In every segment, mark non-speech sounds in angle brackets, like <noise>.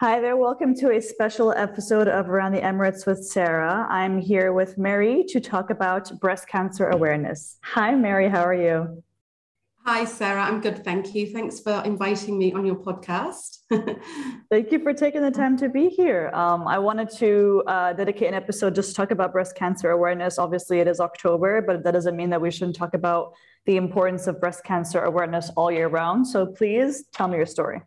Hi there, welcome to a special episode of Around the Emirates with Sara. I'm here with Mary to talk about breast cancer awareness. Hi, Mary, how are you? Hi, Sara. I'm good. Thank you. Thanks for inviting me on your podcast. <laughs> thank you for taking the time to be here. Um, I wanted to uh, dedicate an episode just to talk about breast cancer awareness. Obviously, it is October, but that doesn't mean that we shouldn't talk about the importance of breast cancer awareness all year round. So please tell me your story.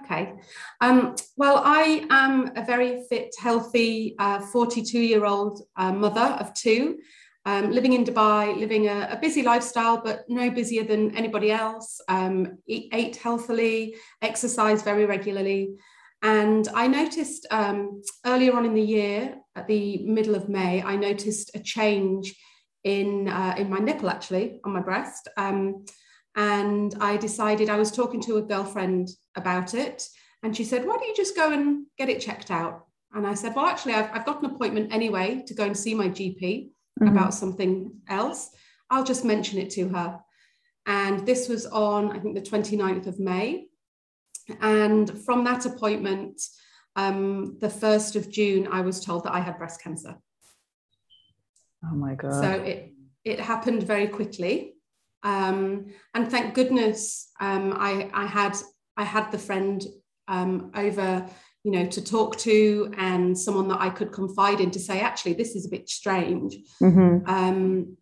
Okay. Um, well, I am a very fit, healthy 42 uh, year old uh, mother of two, um, living in Dubai, living a, a, busy lifestyle, but no busier than anybody else. Um, eat, ate healthily, exercise very regularly. And I noticed um, earlier on in the year, at the middle of May, I noticed a change in, uh, in my nipple, actually, on my breast. And I decided I was talking to a girlfriend about it. And she said, Why don't you just go and get it checked out? And I said, Well, actually, I've, I've got an appointment anyway to go and see my GP mm-hmm. about something else. I'll just mention it to her. And this was on, I think, the 29th of May. And from that appointment, um, the 1st of June, I was told that I had breast cancer. Oh my God. So it, it happened very quickly. Um, and thank goodness um, I, I, had I had the friend um, over, you know, to talk to and someone that I could confide in to say, actually, this is a bit strange. Mm-hmm. Um,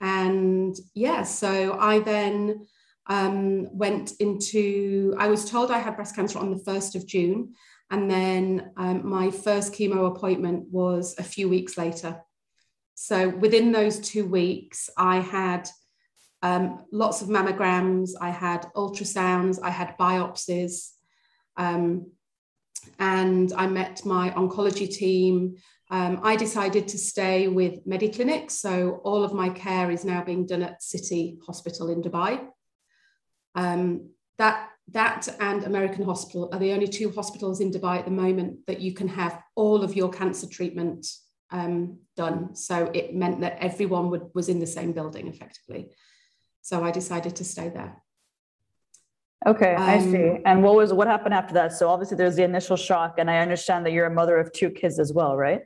and yeah, so I then um, went into, I was told I had breast cancer on the 1st of June. And then um, my first chemo appointment was a few weeks later. So within those two weeks, I had um, lots of mammograms, I had ultrasounds, I had biopsies, um, and I met my oncology team. Um, I decided to stay with Mediclinic, so all of my care is now being done at City Hospital in Dubai. Um, that that and American Hospital are the only two hospitals in Dubai at the moment that you can have all of your cancer treatment um, done. So it meant that everyone would, was in the same building effectively. So I decided to stay there. Okay, um, I see. And what was what happened after that? So obviously there's the initial shock, and I understand that you're a mother of two kids as well, right?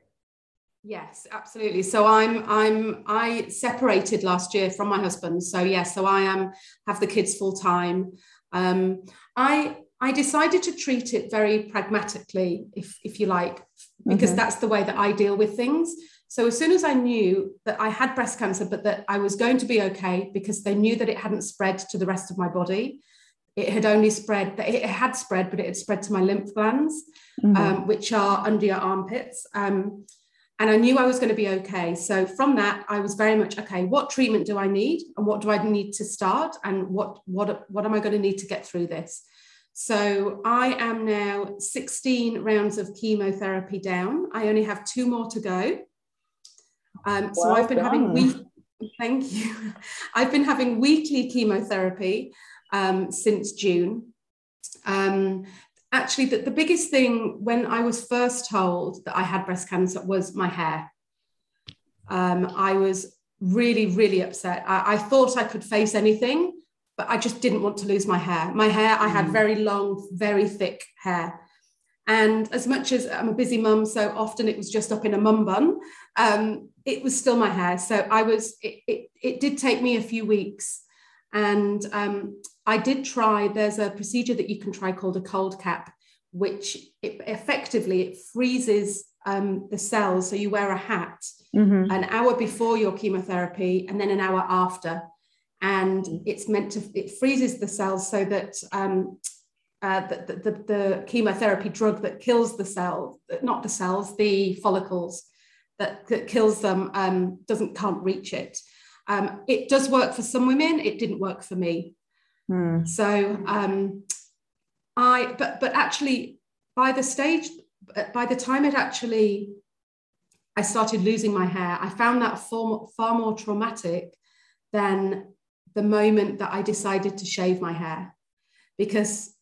Yes, absolutely. So I'm I'm I separated last year from my husband. So yes, yeah, so I am have the kids full time. Um, I I decided to treat it very pragmatically, if if you like, because mm-hmm. that's the way that I deal with things. So as soon as I knew that I had breast cancer, but that I was going to be okay because they knew that it hadn't spread to the rest of my body, it had only spread that it had spread, but it had spread to my lymph glands, mm-hmm. um, which are under your armpits. Um, and I knew I was going to be okay. So from that, I was very much okay. What treatment do I need, and what do I need to start, and what what what am I going to need to get through this? So I am now 16 rounds of chemotherapy down. I only have two more to go. Um, so well I've been done. having week. Thank you. <laughs> I've been having weekly chemotherapy um, since June. Um, actually, the, the biggest thing when I was first told that I had breast cancer was my hair. Um, I was really, really upset. I, I, thought I could face anything, but I just didn't want to lose my hair. My hair, I had mm. very long, very thick hair. And as much as I'm a busy mum, so often it was just up in a mum bun, um, it was still my hair. So I was, it, it, it did take me a few weeks. And um, I did try, there's a procedure that you can try called a cold cap, which it, effectively it freezes um, the cells. So you wear a hat mm-hmm. an hour before your chemotherapy and then an hour after. And it's meant to, it freezes the cells so that um, uh, the, the, the, chemotherapy drug that kills the cells, not the cells, the follicles that, that kills them um, doesn't can't reach it. Um, it does work for some women. It didn't work for me. Hmm. So um, I, but but actually, by the stage, by the time it actually, I started losing my hair. I found that far, far more traumatic than the moment that I decided to shave my hair, because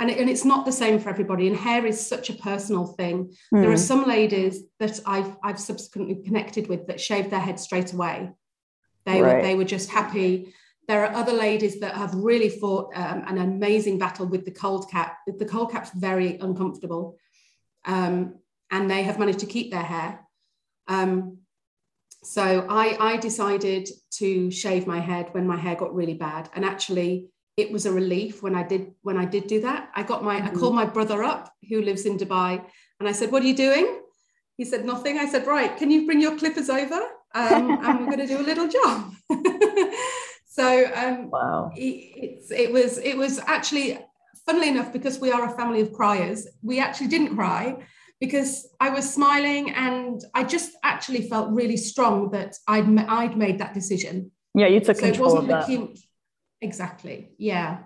and, it, and it's not the same for everybody and hair is such a personal thing mm. there are hmm. some ladies that I've, I've subsequently connected with that shaved their head straight away they right. were they were just happy there are other ladies that have really fought um, an amazing battle with the cold cap. The cold cap's very uncomfortable, um, and they have managed to keep their hair. Um, so I, I decided to shave my head when my hair got really bad, and actually, it was a relief when I did when I did do that. I got my mm-hmm. I called my brother up who lives in Dubai, and I said, "What are you doing?" He said, "Nothing." I said, "Right, can you bring your clippers over?" Um, and we're going to do a little job. <laughs> so um, wow, it, it was it was actually funnily enough because we are a family of criers. We actually didn't cry because I was smiling and I just actually felt really strong that I'd I'd made that decision. Yeah, you took so control it wasn't of that. Exactly. Yeah.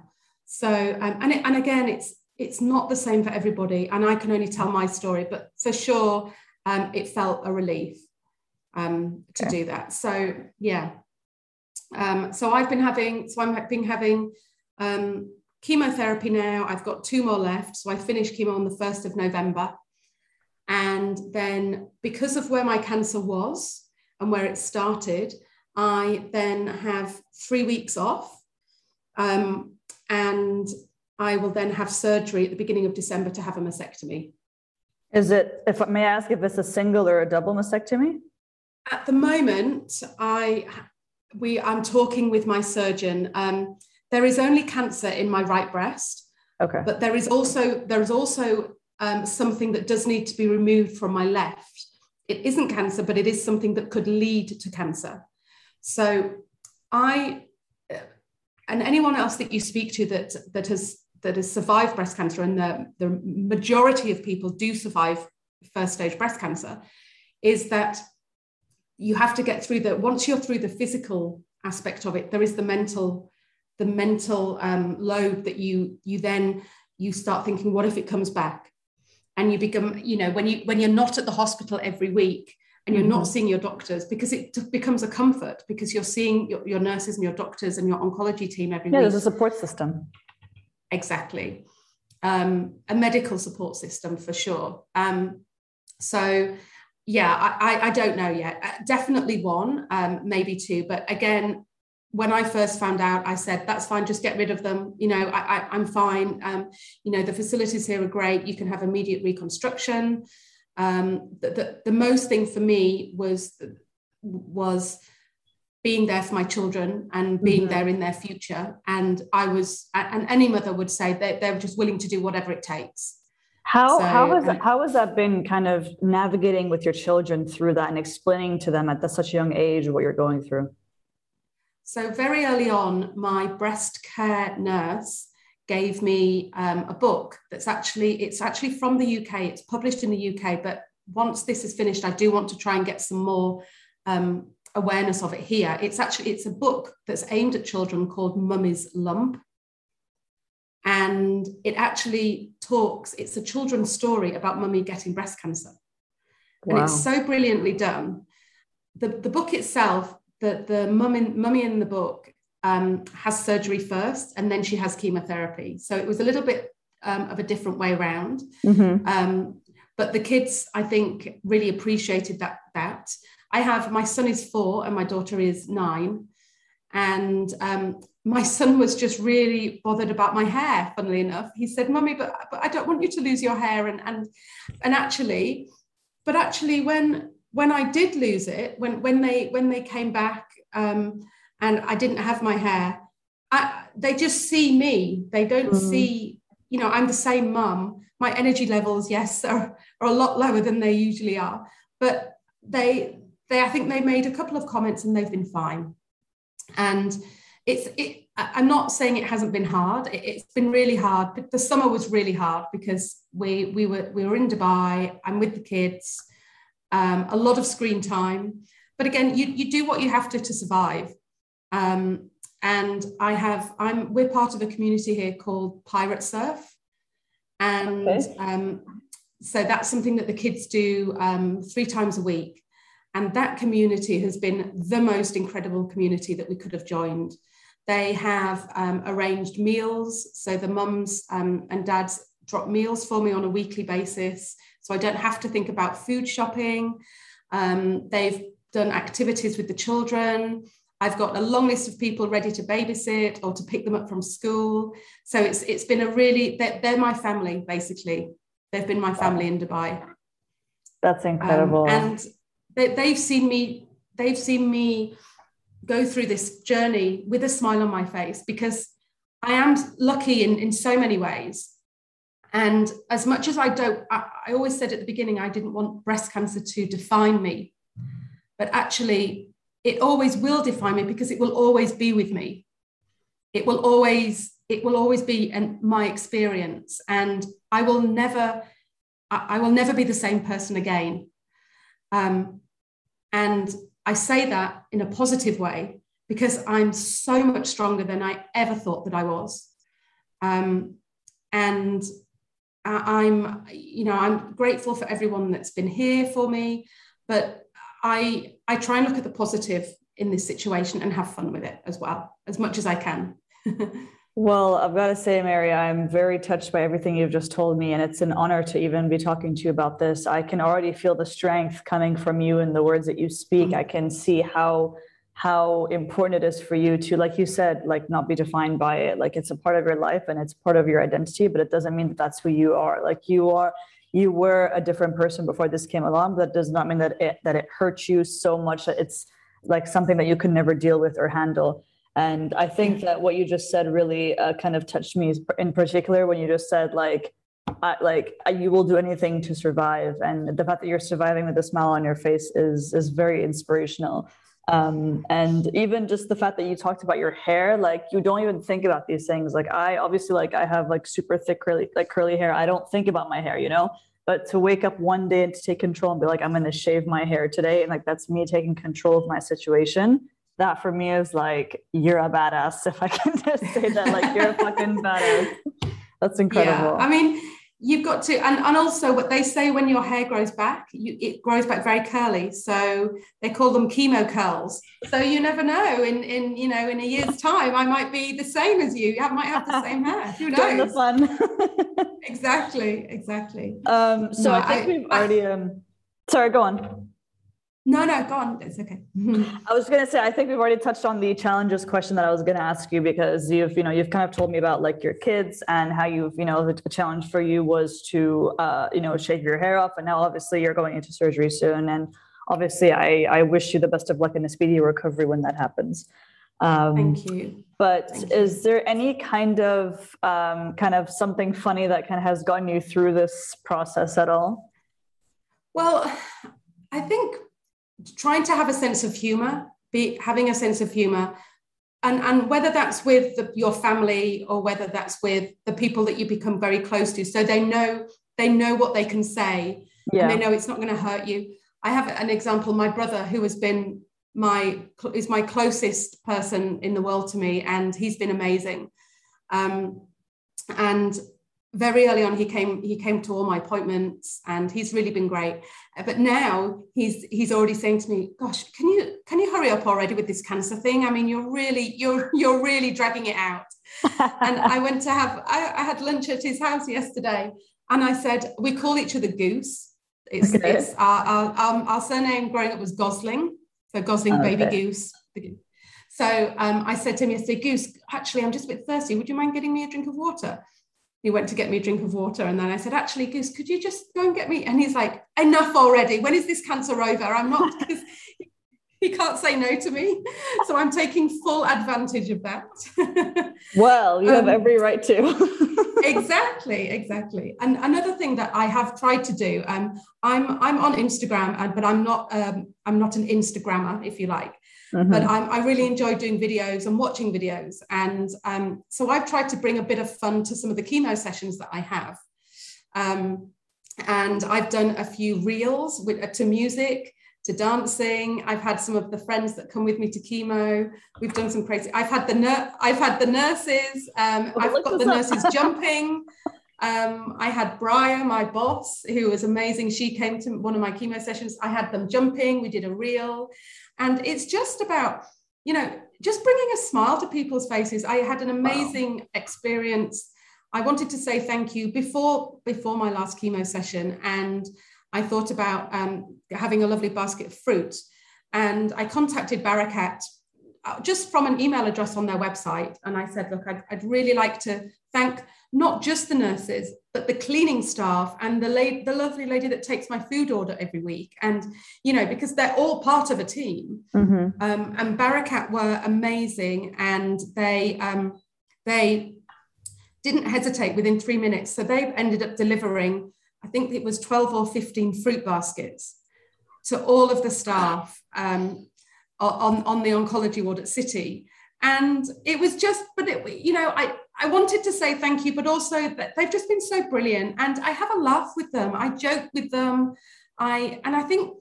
So um, and it, and again, it's it's not the same for everybody, and I can only tell my story, but for sure, um, it felt a relief um, to okay. do that. So yeah. Um, so I've been having so I've been having um, chemotherapy now. I've got two more left. So I finished chemo on the first of November. And then, because of where my cancer was and where it started, I then have three weeks off. Um, and I will then have surgery at the beginning of December to have a mastectomy. Is it, if I may I ask if it's a single or a double mastectomy? At the moment, I we I'm talking with my surgeon. Um, there is only cancer in my right breast. Okay. But there is also there is also um, something that does need to be removed from my left. It isn't cancer, but it is something that could lead to cancer. So I and anyone else that you speak to that that has that has survived breast cancer, and the, the majority of people do survive first stage breast cancer, is that you have to get through the once you're through the physical aspect of it, there is the mental the mental um, load that you you then you start thinking, what if it comes back? and you become you know when you when you're not at the hospital every week and you're mm-hmm. not seeing your doctors because it becomes a comfort because you're seeing your, your nurses and your doctors and your oncology team every yeah, week. there's a support system. Exactly. Um, a medical support system for sure. Um, so, yeah, I, I, I, don't know yet. Uh, definitely one, um, maybe two. But again, when I first found out, I said, that's fine, just get rid of them. You know, I, am fine. Um, you know, the facilities here are great. You can have immediate reconstruction. Um, the, the, the, most thing for me was, was being there for my children and being mm-hmm. there in their future. And I was, and any mother would say that they're just willing to do whatever it takes. How, so, how, has, um, how has that been kind of navigating with your children through that and explaining to them at such a young age what you're going through? So, very early on, my breast care nurse gave me um, a book that's actually it's actually from the UK. It's published in the UK, but once this is finished, I do want to try and get some more um, awareness of it here. It's actually it's a book that's aimed at children called Mummy's Lump, and it actually talks. It's a children's story about mummy getting breast cancer, wow. and it's so brilliantly done. The, the book itself the the mum in, mummy in the book um, has surgery first, and then she has chemotherapy. So it was a little bit um, of a different way around. Mm-hmm. Um, but the kids, I think, really appreciated that. That I have my son is four and my daughter is nine, and um, my son was just really bothered about my hair. Funnily enough, he said, "Mummy, but but I don't want you to lose your hair." And and and actually, but actually, when when I did lose it, when when they when they came back um, and I didn't have my hair, I, they just see me. They don't mm. see, you know, I'm the same mum. My energy levels, yes, <laughs> are, are a lot lower than they usually are. But they they I think they made a couple of comments and they've been fine. And it's it I'm not saying it hasn't been hard. It, has been really hard. But the summer was really hard because we we were we were in Dubai. I'm with the kids um, a lot of screen time. But again, you, you do what you have to to survive. Um, and I have, I'm, we're part of a community here called Pirate Surf. And okay. um, so that's something that the kids do um, three times a week. And that community has been the most incredible community that we could have joined. They have um, arranged meals. So the mums um, and dads drop meals for me on a weekly basis. So I don't have to think about food shopping. Um, they've done activities with the children. I've got a long list of people ready to babysit or to pick them up from school. So it's it's been a really they're, they're my family basically. They've been my family in Dubai. That's incredible. Um, and they, they've seen me they've seen me go through this journey with a smile on my face because I am lucky in, in so many ways. And as much as I don't, I, I always said at the beginning, I didn't want breast cancer to define me. But actually, it always will define me because it will always be with me. It will always, it will always be an, my experience. And I will never, I, I will never be the same person again. Um, and I say that in a positive way because I'm so much stronger than I ever thought that I was. Um, and I'm, you know, I'm grateful for everyone that's been here for me, but I I try and look at the positive in this situation and have fun with it as well, as much as I can. <laughs> well, I've got to say, Mary, I'm very touched by everything you've just told me, and it's an honor to even be talking to you about this. I can already feel the strength coming from you in the words that you speak. Mm-hmm. I can see how how important it is for you to like you said like not be defined by it like it's a part of your life and it's part of your identity but it doesn't mean that that's who you are like you are you were a different person before this came along but that does not mean that it that it hurts you so much that it's like something that you could never deal with or handle. And i think that what you just said really uh, kind of touched me in particular when you just said like I, like you will do anything to survive. And the fact that you're surviving with a smile on your face is is very inspirational um, and even just the fact that you talked about your hair like you don't even think about these things. Like i obviously like i have like super thick curly like curly hair. I don't think about my hair you know? But to wake up one day and to take control and be like i'm going to shave my hair today and like that's me taking control of my situation that for me is like you're a badass <laughs> if i can just say that like you're a fucking badass. That's incredible. Yeah, i mean you've got to and, and also what they say when your hair grows back you, it grows back very curly. So they call them chemo curls. So you never know in in you know in a year's time i might be the same as you. I might have the same hair. <laughs> Who knows? the fun <laughs> exactly exactly. Um so no, i think I, we've already um sorry go on no, no, go on. It's okay. <laughs> I was going to say, I think we've already touched on the challenges question that I was going to ask you because you've, you know, you've kind of told me about like your kids and how you've, you know, the challenge for you was to, uh, you know, shave your hair off, and now obviously you're going into surgery soon, and obviously I, I wish you the best of luck in a speedy recovery when that happens. Um, Thank you. But Thank is you. there any kind of, um, kind of something funny that kind of has gotten you through this process at all? Well, I think trying to have a sense of humor, be having a sense of humor, and and whether that's with the, your family or whether that's with the people that you become very close to, so they know they know what they can say, yeah. and they know it's not going to hurt you. I have an example. My brother, who has been my is my closest person in the world to me, and he's been amazing. Um, and very early on he came he came to all my appointments and he's really been great. But now he's he's already saying to me gosh can you can you hurry up already with this cancer thing? I mean you're really you're you're really dragging it out. <laughs> And i went to have I, I, had lunch at his house yesterday and i said we call each other goose. It's, okay. it's our, our, our, our, surname growing up was gosling so gosling oh, baby goose. So um, i said to him yesterday goose actually i'm just a bit thirsty. Would you mind getting me a drink of water he went to get me a drink of water and then i said actually goose could you just go and get me and he's like enough already. When is this cancer over? I'm not <laughs> because he can't say no to me. <laughs> So i'm taking full advantage of that. <laughs> Well you um, have every right to. Exactly exactly. And another thing that i have tried to do um, i'm i'm on instagram but i'm not um, i'm not an instagrammer if you like Mm-hmm. But I'm, i really enjoy doing videos and watching videos. And um, so I've tried to bring a bit of fun to some of the chemo sessions that I have. Um, and I've done a few reels with, uh, to music, to dancing. I've had some of the friends that come with me to chemo. We've done some crazy. I've had the ner- I've had the nurses. Um, I've got the nurses <laughs> jumping. Um, I had Briar, my boss, who was amazing. She came to one of my chemo sessions. I had them jumping. We did a reel. And it's just about, you know, just bringing a smile to people's faces. I had an amazing wow. experience. I wanted to say thank you before before my last chemo session, and I thought about um, having a lovely basket of fruit. And I contacted Barakat uh, just from an email address on their website. And I said, look, I'd, I'd really like to thank not just the nurses, but the cleaning staff and the, la- the lovely lady that takes my food order every week. And, you know, because they're all part of a team. Mm-hmm. Um, and Barakat were amazing and they, um, they didn't hesitate within three minutes. So they ended up delivering, I think it was 12 or 15 fruit baskets to all of the staff um, on, on the oncology ward at City. And it was just, but it, you know, I, I wanted to say thank you, but also that they've just been so brilliant. And I have a laugh with them. I joke with them. I, and I think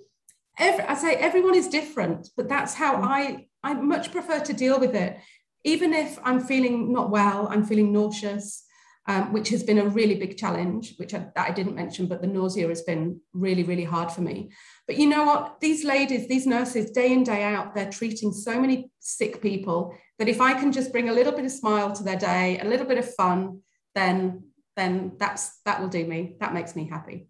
every, I say everyone is different, but that's how mm. I, I much prefer to deal with it. Even if I'm feeling not well, I'm feeling nauseous, um, which has been a really big challenge, which I, I, didn't mention, but the nausea has been really, really hard for me. But you know what? These ladies, these nurses, day in, day out, they're treating so many sick people that if I can just bring a little bit of smile to their day, a little bit of fun, then then that's that will do me. That makes me happy.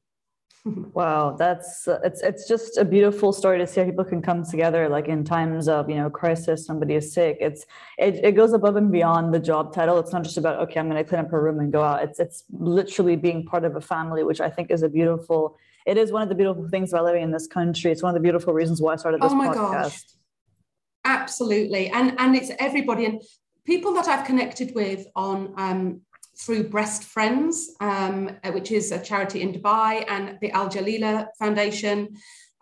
Wow, that's it's it's just a beautiful story to see how people can come together. Like in times of you know crisis, somebody is sick. It's it, it goes above and beyond the job title. It's not just about okay, I'm going to clean up a room and go out. It's it's literally being part of a family, which I think is a beautiful. It is one of the beautiful things about living in this country. It's one of the beautiful reasons why I started this oh my podcast. Gosh. Absolutely, and and it's everybody and people that I've connected with on um, through Breast Friends, um, which is a charity in Dubai, and the Al Jalila Foundation.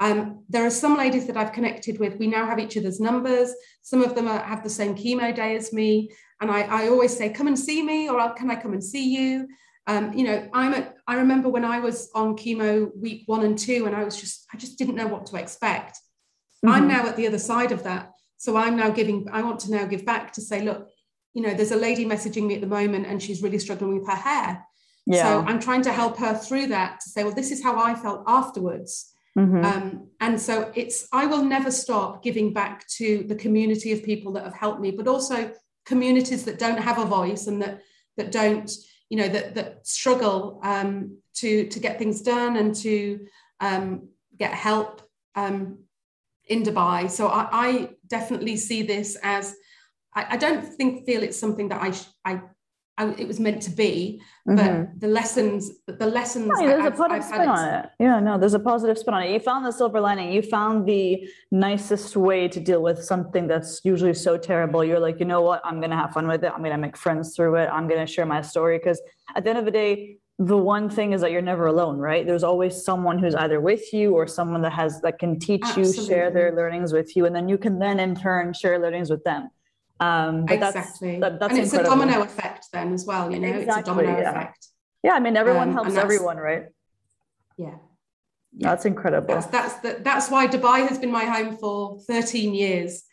Um, there are some ladies that I've connected with. We now have each other's numbers. Some of them are, have the same chemo day as me. And I, I always say, come and see me, or can I come and see you? Um, you know, I'm a, I remember when I was on chemo week one and two, and I was just, I just didn't know what to expect. Mm-hmm. I'm now at the other side of that. So I'm now giving, I want to now give back to say, look, you know, there's a lady messaging me at the moment and she's really struggling with her hair. Yeah. So I'm trying to help her through that to say, well, this is how I felt afterwards. Mm-hmm. Um, and so it's, I will never stop giving back to the community of people that have helped me, but also communities that don't have a voice and that, that don't, you know, that, that struggle um, to, to get things done and to um, get help um, in Dubai. So I, I definitely see this as I, I don't think feel it's something that I I, I it was meant to be, but mm-hmm. the lessons the lessons. Yeah, there's I've, a positive spin on it. Yeah, no, there's a positive spin on it. You found the silver lining. You found the nicest way to deal with something that's usually so terrible. You're like, you know what? I'm gonna have fun with it. I'm gonna make friends through it. I'm gonna share my story because at the end of the day, the one thing is that you're never alone right there's always someone who's either with you or someone that has that can teach Absolutely. you share their learnings with you and then you can then in turn share learnings with them um, but exactly. That's, that, that's and it's incredible. a domino effect then as well, you know, exactly, it's a domino yeah. effect. Yeah, I mean, everyone um, helps everyone, right? Yeah. That's incredible. That's that's the, that's why Dubai has been my home for 13 years,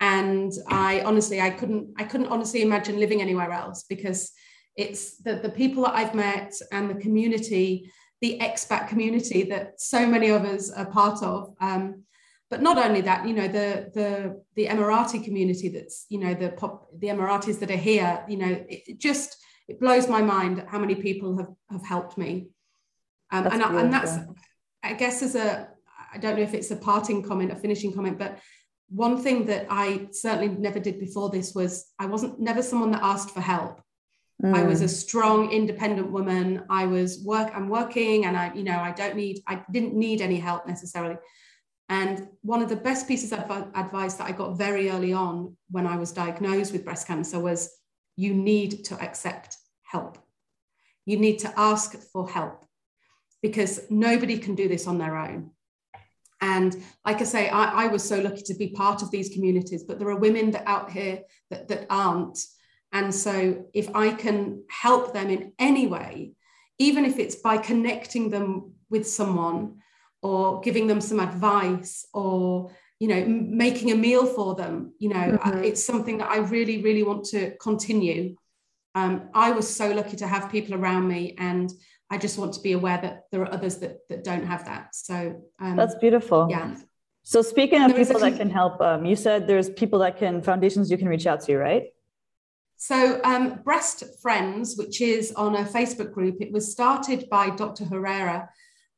and I honestly I couldn't I couldn't honestly imagine living anywhere else because it's the the people that I've met and the community, the expat community that so many of us are part of. Um, but not only that, you know, the the the Emirati community that's, you know, the pop, the Emiratis that are here, you know, it, it just it blows my mind how many people have have helped me. Um, and, I, and that's, I guess, as a, I don't know if it's a parting comment, a finishing comment, but one thing that I certainly never did before this was I wasn't never someone that asked for help. Mm. I was a mm. strong, independent woman. I was work. I'm working, and I, you know, I don't need. I didn't need any help necessarily. And one of the best pieces of advice that I got very early on when I was diagnosed with breast cancer was you need to accept help. You need to ask for help because nobody can do this on their own. And like I say, I, I was so lucky to be part of these communities, but there are women that out here that, that aren't. And so if I can help them in any way, even if it's by connecting them with someone or giving them some advice or you know making a meal for them you know mm-hmm. it's something that i really really want to continue. Um, i was so lucky to have people around me and i just want to be aware that there are others that, that don't have that. So um, that's beautiful. yeah. So speaking of there people that can help um, you said there's people that can foundations you can reach out to right? So um, breast friends which is on a facebook group it was started by dr Houriya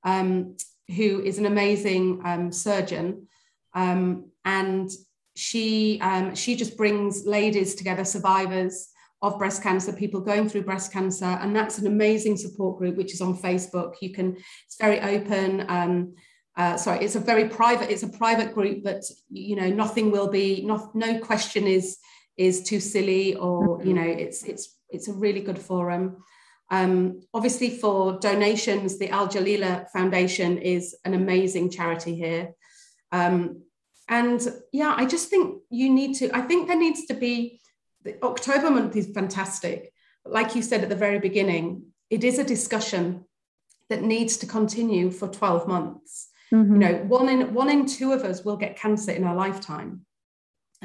um, who is an amazing um, surgeon. Um, and she um, she just brings ladies together, survivors of breast cancer, people going through breast cancer, and that's an amazing support group which is on Facebook. You can it's very open. Um, uh, sorry, it's a very private. It's a private group, but you know nothing will be not no question is is too silly or you know it's it's it's a really good forum. Um, obviously, for donations, the Al Jalila Foundation is an amazing charity here. Um, and yeah, I just think you need to, I think there needs to be, the October month is fantastic. But like you said at the very beginning, it is a discussion that needs to continue for 12 months. Mm-hmm. You know, one in one in two of us will get cancer in our lifetime.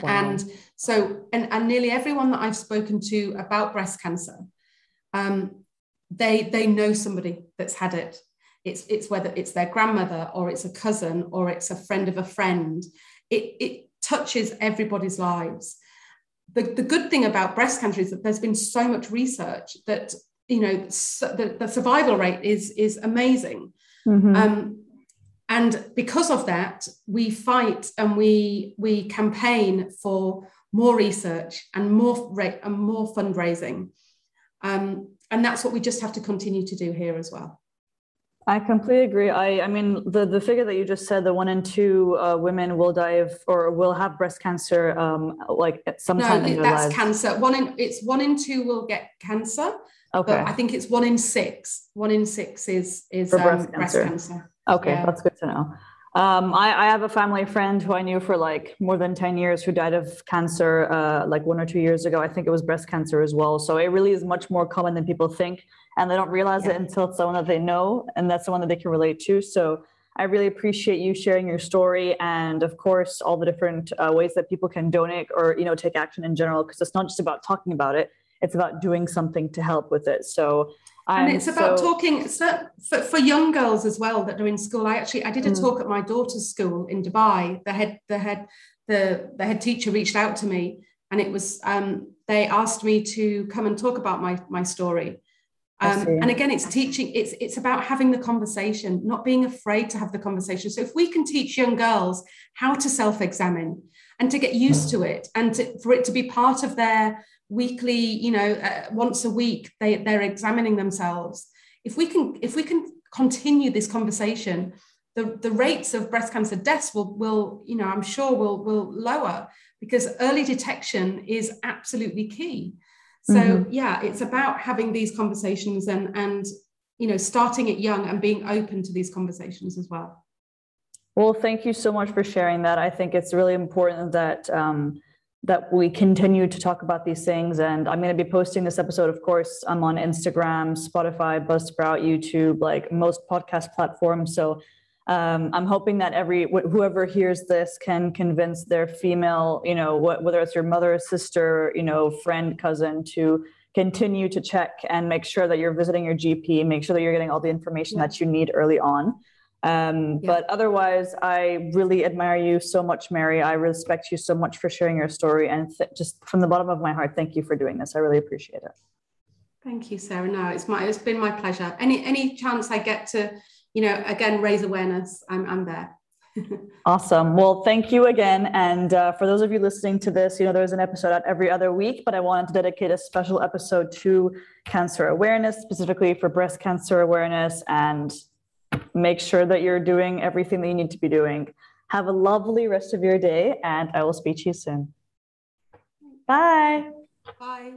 Wow. And so, and, and nearly everyone that I've spoken to about breast cancer, um, they they know somebody that's had it. It's it's whether it's their grandmother or it's a cousin or it's a friend of a friend. It it touches everybody's lives. The, the good thing about breast cancer is that there's been so much research that you know so the, the survival rate is is amazing. Mm-hmm. um, and because of that we fight and we we campaign for more research and more rate and more fundraising. Um, and that's what we just have to continue to do here as well I completely agree. I, I mean, the, the figure that you just said, the one in two uh, women will die of or will have breast cancer, um, like sometime no, in their that's lives. cancer. One in it's one in two will get cancer. Okay. But I think it's one in six. One in six is is um, breast, cancer. breast, cancer. Okay, yeah. that's good to know. Um, I, I, have a family friend who I knew for like more than 10 years who died of cancer uh, like one or two years ago. I think it was breast cancer as well. So it really is much more common than people think. And they don't realize yeah. it until it's someone that they know and that's someone that they can relate to. So I really appreciate you sharing your story and of course all the different uh, ways that people can donate or you know take action in general because it's not just about talking about it it's about doing something to help with it so and it's about so, talking so for, for young girls as well that are in school. I actually I did a mm. talk at my daughter's school in Dubai. The head the head the the head teacher reached out to me and it was um, they asked me to come and talk about my my story. Um, and again, it's teaching. It's it's about having the conversation, not being afraid to have the conversation. So if we can teach young girls how to self-examine and to get used to it, and to, for it to be part of their weekly you know uh, once a week they they're examining themselves. If we can if we can continue this conversation the, the rates of breast cancer deaths will will you know i'm sure will will lower because early detection is absolutely key. So mm-hmm. yeah it's about having these conversations and and you know starting it young and being open to these conversations as well. Well thank you so much for sharing that. I think it's really important that um, that we continue to talk about these things. And I'm going to be posting this episode, of course, I'm on Instagram, Spotify, Buzzsprout, YouTube, like most podcast platforms. So um, I'm hoping that every wh- whoever hears this can convince their female, you know, wh- whether it's your mother, sister, you know, friend, cousin, to continue to check and make sure that you're visiting your GP, make sure that you're getting all the information yeah. that you need early on. Um, yeah. But otherwise, I really admire you so much, Mary. I respect you so much for sharing your story. And th- just from the bottom of my heart, thank you for doing this. I really appreciate it. Thank you, Sara. No, it's my it's been my pleasure. Any any chance I get to, you know, again raise awareness, I'm I'm there. <laughs> awesome. Well, thank you again. And uh, for those of you listening to this, you know, there's an episode out every other week, but I wanted to dedicate a special episode to cancer awareness, specifically for breast cancer awareness and make sure that you're doing everything that you need to be doing. Have a lovely rest of your day, and I will speak to you soon. Bye. Bye.